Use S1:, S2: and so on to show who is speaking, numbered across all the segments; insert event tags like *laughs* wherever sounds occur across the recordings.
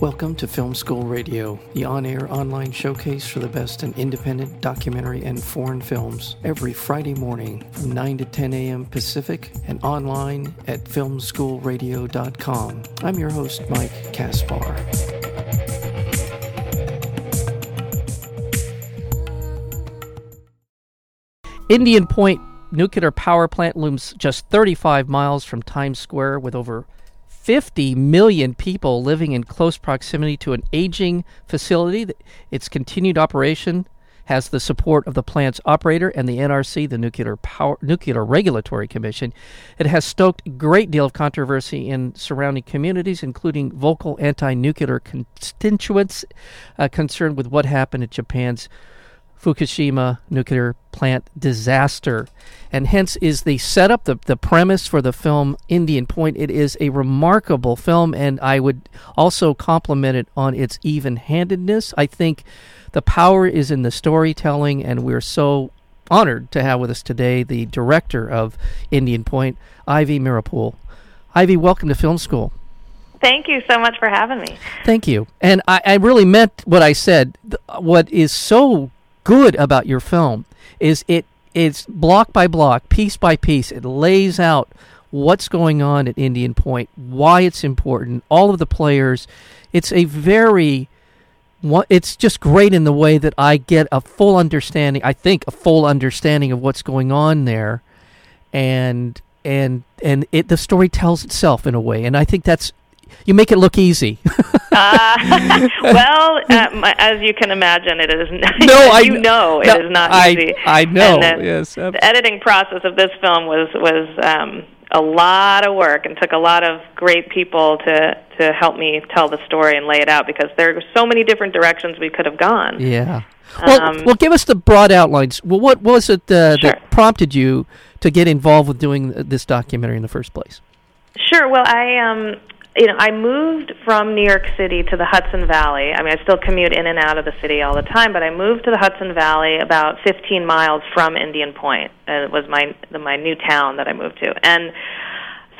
S1: Welcome to Film School Radio, the on air online showcase for the best in independent documentary and foreign films, every Friday morning from 9 to 10 a.m. Pacific and online at filmschoolradio.com. I'm your host, Mike Kaspar. Indian Point nuclear power plant looms just 35 miles from Times Square with over 50 million people living in close proximity to an aging facility. Its continued operation has the support of the plant's operator and the NRC, the Nuclear Power Nuclear Regulatory Commission. It has stoked a great deal of controversy in surrounding communities, including vocal anti-nuclear constituents uh, concerned with what happened at Japan's Fukushima nuclear plant disaster. And hence is the setup, the, the premise for the film Indian Point. It is a remarkable film, and I would also compliment it on its even handedness. I think the power is in the storytelling, and we're so honored to have with us today the director of Indian Point, Ivy Meeropol. Ivy, welcome to Film School.
S2: Thank you so much for having me.
S1: Thank you. And I, I really meant what I said. What is so good about your film is it it's block by block, piece by piece. It lays out what's going on at Indian Point, why it's important, all of the players. It's a very it's just great in the way that I get a full understanding. I think a full understanding of what's going on there, and and and it the story tells itself in a way, and I think that's you make it look easy. *laughs*
S2: uh, *laughs* well, uh, as you can imagine, it is. No, *laughs* I you know no, it is not
S1: I,
S2: easy.
S1: I know. The, yes,
S2: absolutely. the editing process of this film was was um, a lot of work and took a lot of great people to to help me tell the story and lay it out because there are so many different directions we could have gone.
S1: Yeah. Well, um, well, give us the broad outlines. Well, what was it uh, sure. that prompted you to get involved with doing this documentary in the first place?
S2: Sure. Well, I um, you know, I moved from New York City to the Hudson Valley. I mean, I still commute in and out of the city all the time, but I moved to the Hudson Valley about 15 miles from Indian Point. And it was my my new town that I moved to. And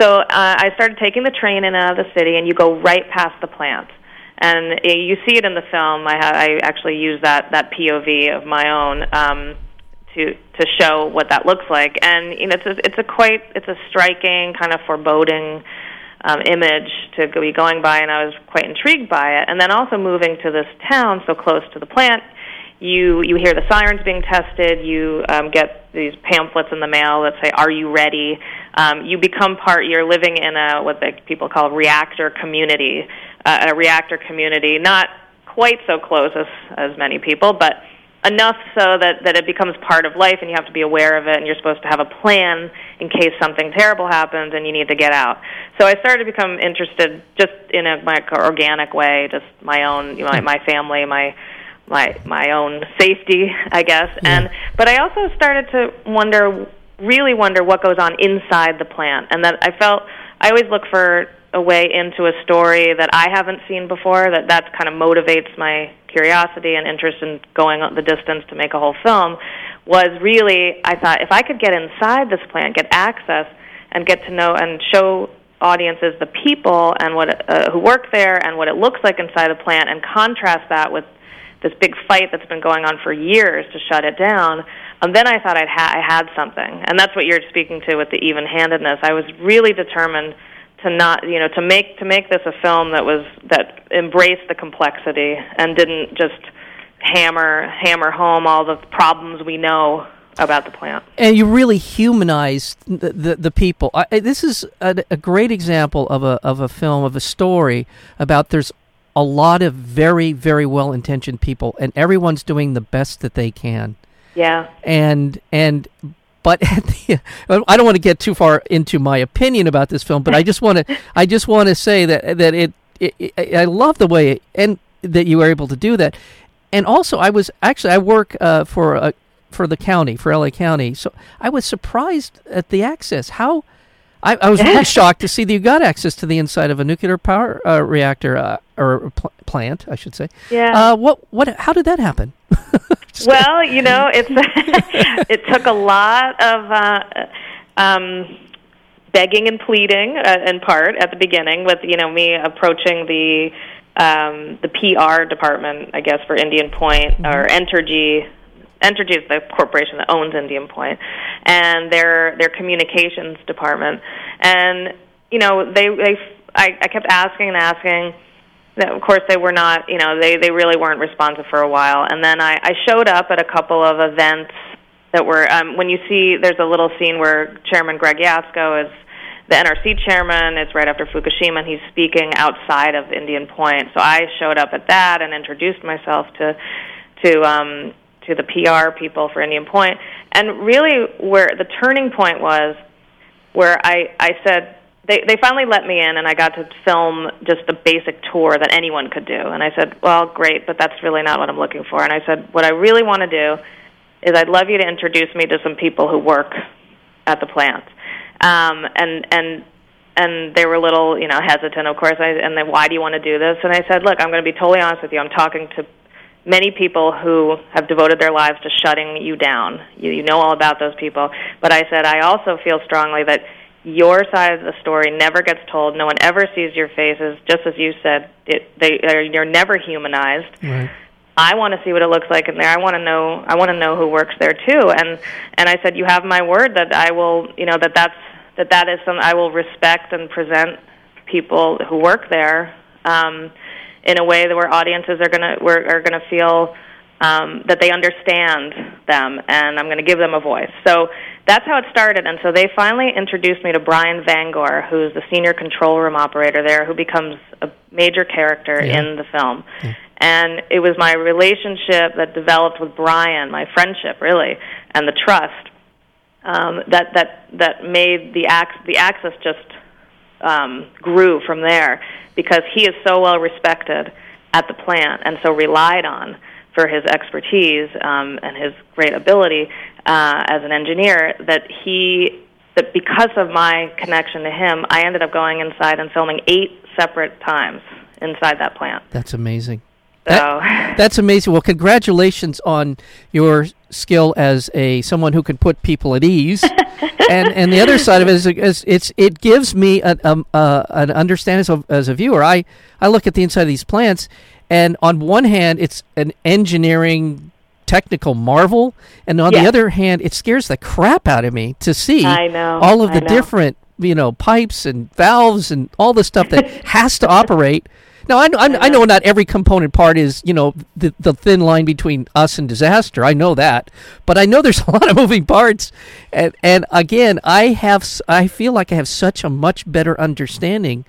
S2: so uh, I started taking the train in and out of the city, and you go right past the plant. And you see it in the film. I, ha- I actually use that that POV of my own um, to to show what that looks like. And you know, it's a, it's a quite it's a striking kind of foreboding um, image to be going by, and I was quite intrigued by it. And then also moving to this town so close to the plant, you you hear the sirens being tested. You um, get these pamphlets in the mail that say, "Are you ready?" Um, you become part. You're living in a what they, people call reactor community, uh, a reactor community, not quite so close as as many people, but enough so that, that it becomes part of life and you have to be aware of it and you're supposed to have a plan in case something terrible happens and you need to get out. So I started to become interested just in a my organic way, just my own, you know, my family, my my my own safety, I guess. Yeah. And but I also started to wonder really wonder what goes on inside the plant and that I felt I always look for a way into a story that I haven't seen before that that kind of motivates my curiosity and interest in going the distance to make a whole film was really I thought if I could get inside this plant, get access and get to know and show audiences the people and what uh, who work there and what it looks like inside the plant and contrast that with this big fight that's been going on for years to shut it down. And um, then I thought I'd ha- I had something, and that's what you're speaking to with the even-handedness. I was really determined to not you know to make to make this a film that was that embraced the complexity and didn't just hammer hammer home all the problems we know about the plant.
S1: And you really humanized the the, the people. I, this is a, a, great example of a of a film of a story about there's a lot of very very well intentioned people and everyone's doing the best that they can.
S2: Yeah.
S1: And and but *laughs* the, I don't want to get too far into my opinion about this film, but I just want to *laughs* I just want to say that that it, it, it, I love the way it, and that you were able to do that, and also I was actually I work uh, for a, for the county for LA County, so I was surprised at the access. How I, I was really *laughs* shocked to see that you got access to the inside of a nuclear power uh, reactor uh, or pl- plant, I should say.
S2: Yeah.
S1: Uh, what what? How did that happen? *laughs*
S2: well, you know, it's *laughs* it took a lot of uh, um, begging and pleading, uh, in part, at the beginning, with you know me approaching the um, the PR department, I guess, for Indian Point mm-hmm. or Entergy. Entergy is the corporation that owns Indian Point, and their their communications department. And you know, they they I, I kept asking and asking. Of course, they were not. You know, they they really weren't responsive for a while. And then I, I showed up at a couple of events that were. Um, when you see, there's a little scene where Chairman Greg Jaczko is the NRC chairman. It's right after Fukushima, and he's speaking outside of Indian Point. So I showed up at that and introduced myself to to um, to the PR people for Indian Point. And really, where the turning point was, where I I said they they finally let me in, and I got to film just a basic tour that anyone could do. And I said, well, great, but that's really not what I'm looking for. And I said, what I really want to do is I'd love you to introduce me to some people who work at the plant. Um, and and and they were a little you know hesitant of course. I, and then why do you want to do this? And i said look i'm going to be totally honest with you. I'm talking to many people who have devoted their lives to shutting you down. You, you know all about those people. But i said i also feel strongly that your side of the story never gets told no one ever sees your faces just as you said it, they are, you're never humanized
S1: right.
S2: I want to see what it looks like in there. I want to know. I want to know who works there too. And and I said, you have my word that I will. You know that that's that that is something I will respect and present people who work there um, in a way that where audiences are gonna are gonna feel um, that they understand them, and I'm going to give them a voice. So that's how it started. And so they finally introduced me to Brian Vangor, who's the senior control room operator there, who becomes a major character yeah. in the film. Yeah. And it was my relationship that developed with Brian, my friendship really, and the trust um, that that that made the ac- the access just um, grew from there because he is so well respected at the plant and so relied on for his expertise um, and his great ability uh, as an engineer that he that because of my connection to him, I ended up going inside and filming eight separate times inside that plant.
S1: That's amazing. That, *laughs* that's amazing. Well, congratulations on your skill as a someone who can put people at ease, *laughs* and and the other side of it is, is it's it gives me an um, uh, an understanding as a, as a viewer. I I look at the inside of these plants, and on one hand, it's an engineering technical marvel, and on yes. the other hand, it scares the crap out of me to see all of the different you know pipes and valves and all the stuff that *laughs* has to operate now, I, I, I know not every component part is, you know, the, the thin line between us and disaster. I know that, but I know there's *laughs* a lot of moving parts, and and again, I have I feel like I have such a much better understanding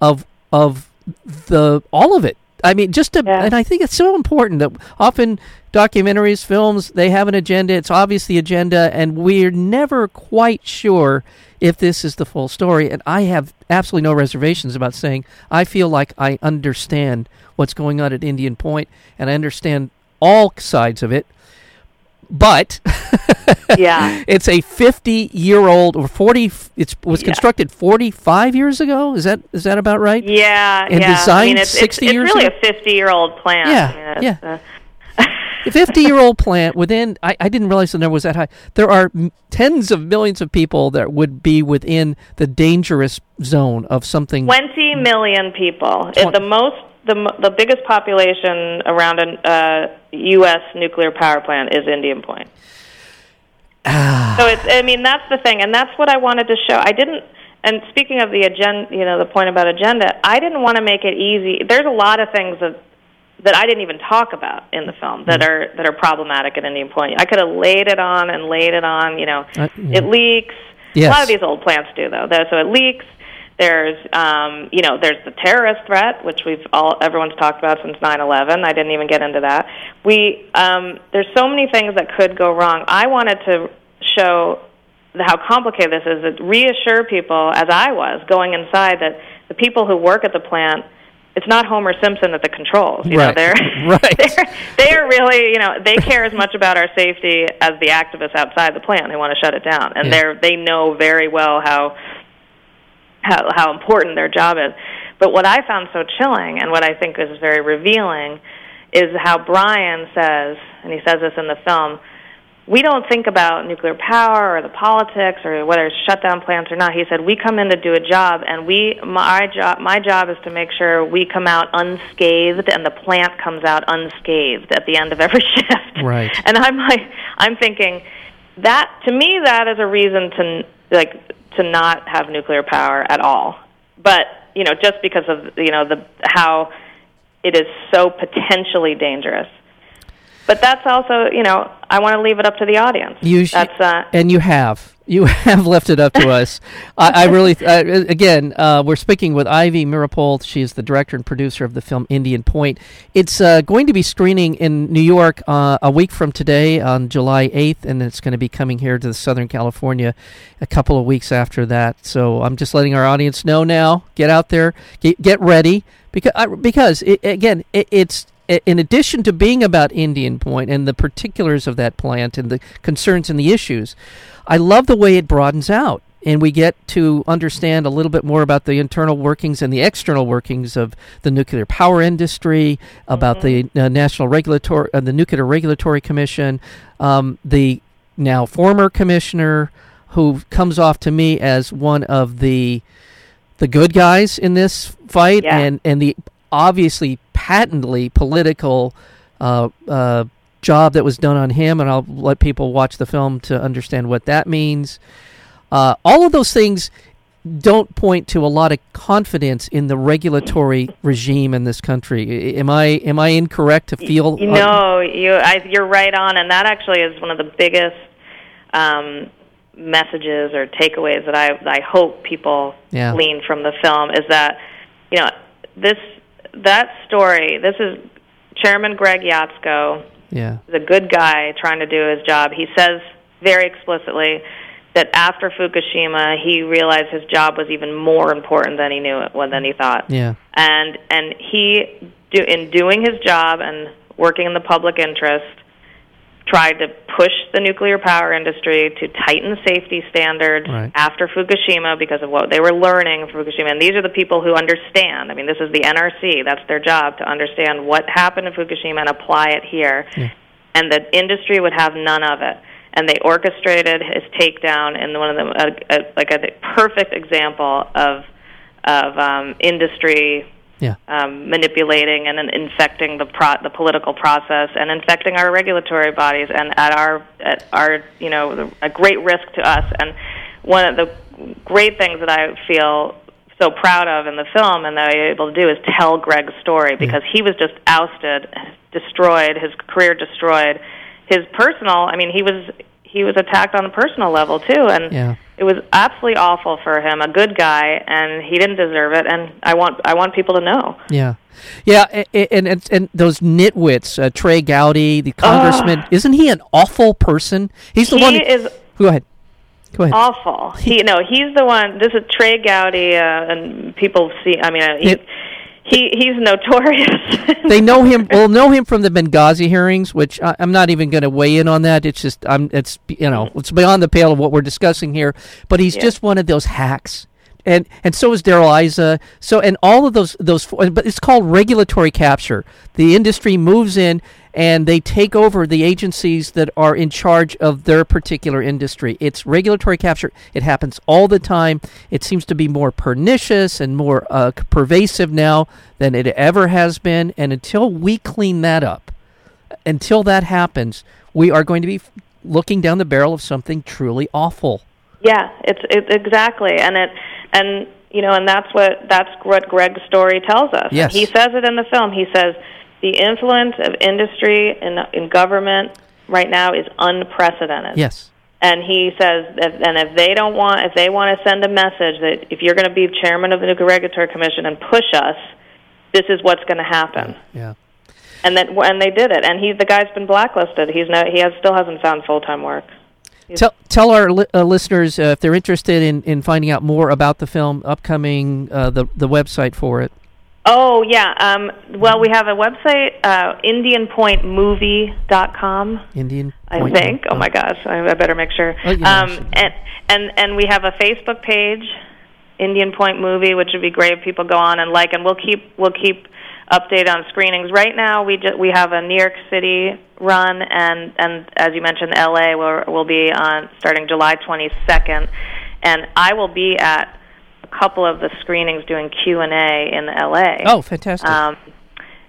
S1: of of the all of it. I mean, just to, yeah. and I think it's so important that often documentaries, films, they have an agenda. It's obvious the agenda, and we're never quite sure if this is the full story. And I have absolutely no reservations about saying I feel like I understand what's going on at Indian Point, and I understand all sides of it. But
S2: yeah, *laughs*
S1: it's a 50 year old or 40. It was constructed 45 years ago. Is that is that about right?
S2: Yeah,
S1: and
S2: yeah.
S1: designed I
S2: mean, it's,
S1: 60
S2: it's,
S1: years
S2: it's really
S1: ago?
S2: a 50 year old plant.
S1: Yeah, mean, yeah. Uh, *laughs* a 50 year old plant within I, I didn't realize the number was that high there are m- tens of millions of people that would be within the dangerous zone of something
S2: 20 million people Tw- the most the the biggest population around a uh, U.S. nuclear power plant is Indian Point.
S1: Ah.
S2: So it's I mean that's the thing, and that's what I wanted to show. I didn't. And speaking of the agenda, you know, the point about agenda, I didn't want to make it easy. There's a lot of things that that I didn't even talk about in the film that mm-hmm. are that are problematic at Indian Point. I could have laid it on and laid it on. You know, uh, it leaks.
S1: Yes.
S2: A lot of these old plants do though. though. So it leaks. There's, um, you know, there's the terrorist threat, which we've all everyone's talked about since 9/11. I didn't even get into that. We um, there's so many things that could go wrong. I wanted to show how complicated this is. That reassure people, as I was going inside, that the people who work at the plant it's not Homer Simpson at the controls. You
S1: right.
S2: know, they're,
S1: right.
S2: they're *laughs* *laughs* they're really you know they care as much about our safety as the activists outside the plant who want to shut it down, and yeah. they're they know very well how how how important their job is. But what I found so chilling, and what I think is very revealing, is how Brian says, and he says this in the film, we don't think about nuclear power or the politics or whether it's shut down plants or not. He said we come in to do a job, and we my job my job is to make sure we come out unscathed and the plant comes out unscathed at the end of every *laughs* shift.
S1: Right.
S2: And I'm like I'm thinking that to me that is a reason to like to not have nuclear power at all. But you know just because of you know the how it is so potentially dangerous but that's also you know I want to leave it up to the audience.
S1: You sh-
S2: that's uh,
S1: and you have you *laughs* have left it up to us. I, I, *laughs* really uh, again uh, we're speaking with Ivy Meeropol. She is the director and producer of the film Indian Point. It's uh, going to be screening in New York uh, a week from today on July eighth, and it's going to be coming here to Southern California a couple of weeks after that. So I'm just letting our audience know now. Get out there, get, get ready because because it, again it, it's in addition to being about Indian Point and the particulars of that plant and the concerns and the issues, I love the way it broadens out. And we get to understand a little bit more about the internal workings and the external workings of the nuclear power industry, about mm-hmm. the uh, National Regulatory, uh, the Nuclear Regulatory Commission, um, the now former commissioner, who comes off to me as one of the the good guys in this fight,
S2: yeah.
S1: and and the obviously patently political uh, uh, job that was done on him, and I'll let people watch the film to understand what that means. Uh, all of those things don't point to a lot of confidence in the regulatory regime in this country. Am I am I incorrect to feel?
S2: No, you I, you're right on, and that actually is one of the biggest um, messages or takeaways that I I hope people
S1: yeah.
S2: glean from the film is that you know this that story, this is Chairman Greg Jaczko.
S1: Yeah.
S2: A good guy trying to do his job. He says very explicitly that after Fukushima, he realized his job was even more important than he knew it, than he thought.
S1: Yeah.
S2: And and he do, in doing his job and working in the public interest, tried to push the nuclear power industry to tighten safety standards
S1: right.
S2: after Fukushima because of what they were learning from Fukushima. And these are the people who understand. I mean, this is the NRC. That's their job to understand what happened in Fukushima and apply it here.
S1: Yeah.
S2: And the industry would have none of it. And they orchestrated his takedown in one of the uh, uh, like a perfect example of of um, industry
S1: yeah.
S2: um, manipulating and infecting the pro- the political process and infecting our regulatory bodies and at our at our you know a great risk to us and one of the great things that I feel so proud of in the film and that I was able to do is tell Greg's story because he was just ousted, destroyed, his career destroyed, his personal. I mean, he was he was attacked on a personal level too, and
S1: yeah.
S2: it was absolutely awful for him. A good guy, and he didn't deserve it. And I want I want people to know.
S1: Yeah, yeah, and and, and those nitwits, uh, Trey Gowdy, the congressman, isn't he an awful person? He's the
S2: he
S1: one.
S2: He is.
S1: Go ahead. Go ahead.
S2: Awful. He no, he's the one. This is Trey Gowdy, uh, and people see. I mean, uh, he, it, he he's notorious. *laughs*
S1: they know him. Well, know him from the Benghazi hearings, which I, am not even going to weigh in on that. It's just I'm. It's you know it's beyond the pale of what we're discussing here. But he's yeah. just one of those hacks. And, and so is Darrell Issa. So and all of those those, but it's called regulatory capture. The industry moves in and they take over the agencies that are in charge of their particular industry. It's regulatory capture. It happens all the time. It seems to be more pernicious and more uh, pervasive now than it ever has been. And until we clean that up, until that happens, we are going to be looking down the barrel of something truly awful.
S2: Yeah, it's it, exactly, and it and you know, and that's what that's what Greg's story tells us.
S1: Yes.
S2: he says it in the film. He says the influence of industry in, in government right now is unprecedented.
S1: Yes.
S2: And he says, if, and if they don't want, if they want to send a message that if you're going to be chairman of the Nuclear Regulatory Commission and push us, this is what's going to happen.
S1: Yeah.
S2: And that, and they did it. And he, the guy's been blacklisted. He's no, he has still hasn't found full time work.
S1: Tell, tell our li- uh, listeners uh, if they're interested in, in finding out more about the film, upcoming uh, the the website for it.
S2: Oh yeah. Um, well, we have a website, uh, IndianPointMovie.com.
S1: Indian.
S2: I think. Oh, my gosh, I, I better make sure.
S1: Oh, yeah,
S2: um, and and and we have a Facebook page, Indian Point Movie, which would be great if people go on and like. And we'll keep we'll keep update on screenings. Right now, we just we have a New York City run, and and as you mentioned, LA will will be on starting July 22nd, and I will be at couple of the screenings doing Q and A in LA.
S1: Oh, fantastic! Um,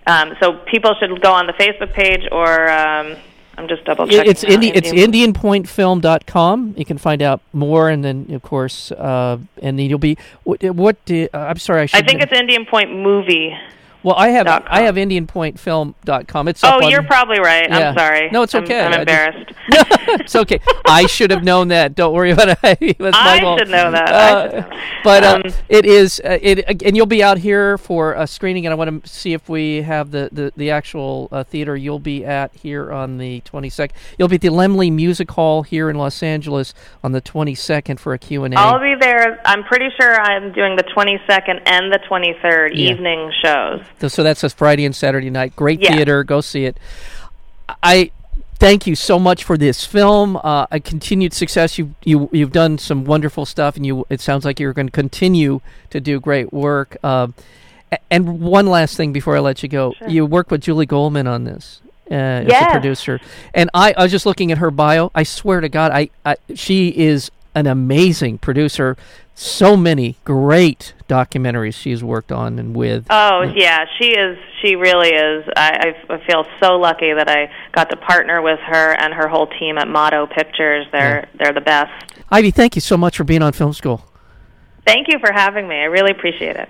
S2: um, so people should go on the Facebook page or. Um, I'm just double checking.
S1: It's Indi- it's IndianPointFilm.com. You can find out more, and then of course, uh, and then you'll be what? what uh, I'm sorry, I,
S2: I think it's Indian Point Movie.
S1: Well, I have I have IndianPointFilm.com. It's
S2: oh, you're probably right. Yeah. I'm sorry.
S1: No, it's okay.
S2: I'm, I'm embarrassed.
S1: Just, *laughs* it's okay. I should have known that. Don't worry about it. *laughs*
S2: I should know that. Uh,
S1: but uh, um, it is uh, it, and you'll be out here for a screening, and I want to see if we have the the, the actual uh, theater you'll be at here on the 22nd. You'll be at the Laemmle Music Hall here in Los Angeles on the 22nd for a Q and A.
S2: I'll be there. I'm pretty sure I'm doing the 22nd and the 23rd yeah. evening shows.
S1: So that's a Friday and Saturday night. Great yeah. theater. Go see it. I thank you so much for this film. Uh, a continued success. You you you've done some wonderful stuff, and you it sounds like you're going to continue to do great work. Uh, and one last thing before I let you go, sure. you worked with Julie Goldman on this. Uh, yes. as a producer, and I, I was just looking at her bio. I swear to God, I, I she is an amazing producer so many great documentaries she's worked on and with.
S2: Oh yeah, she is. She really is. I, I feel so lucky that I got to partner with her and her whole team at Motto Pictures. They're yeah. they're the best.
S1: Ivy, thank you so much for being on Film School.
S2: Thank you for having me. I really appreciate it.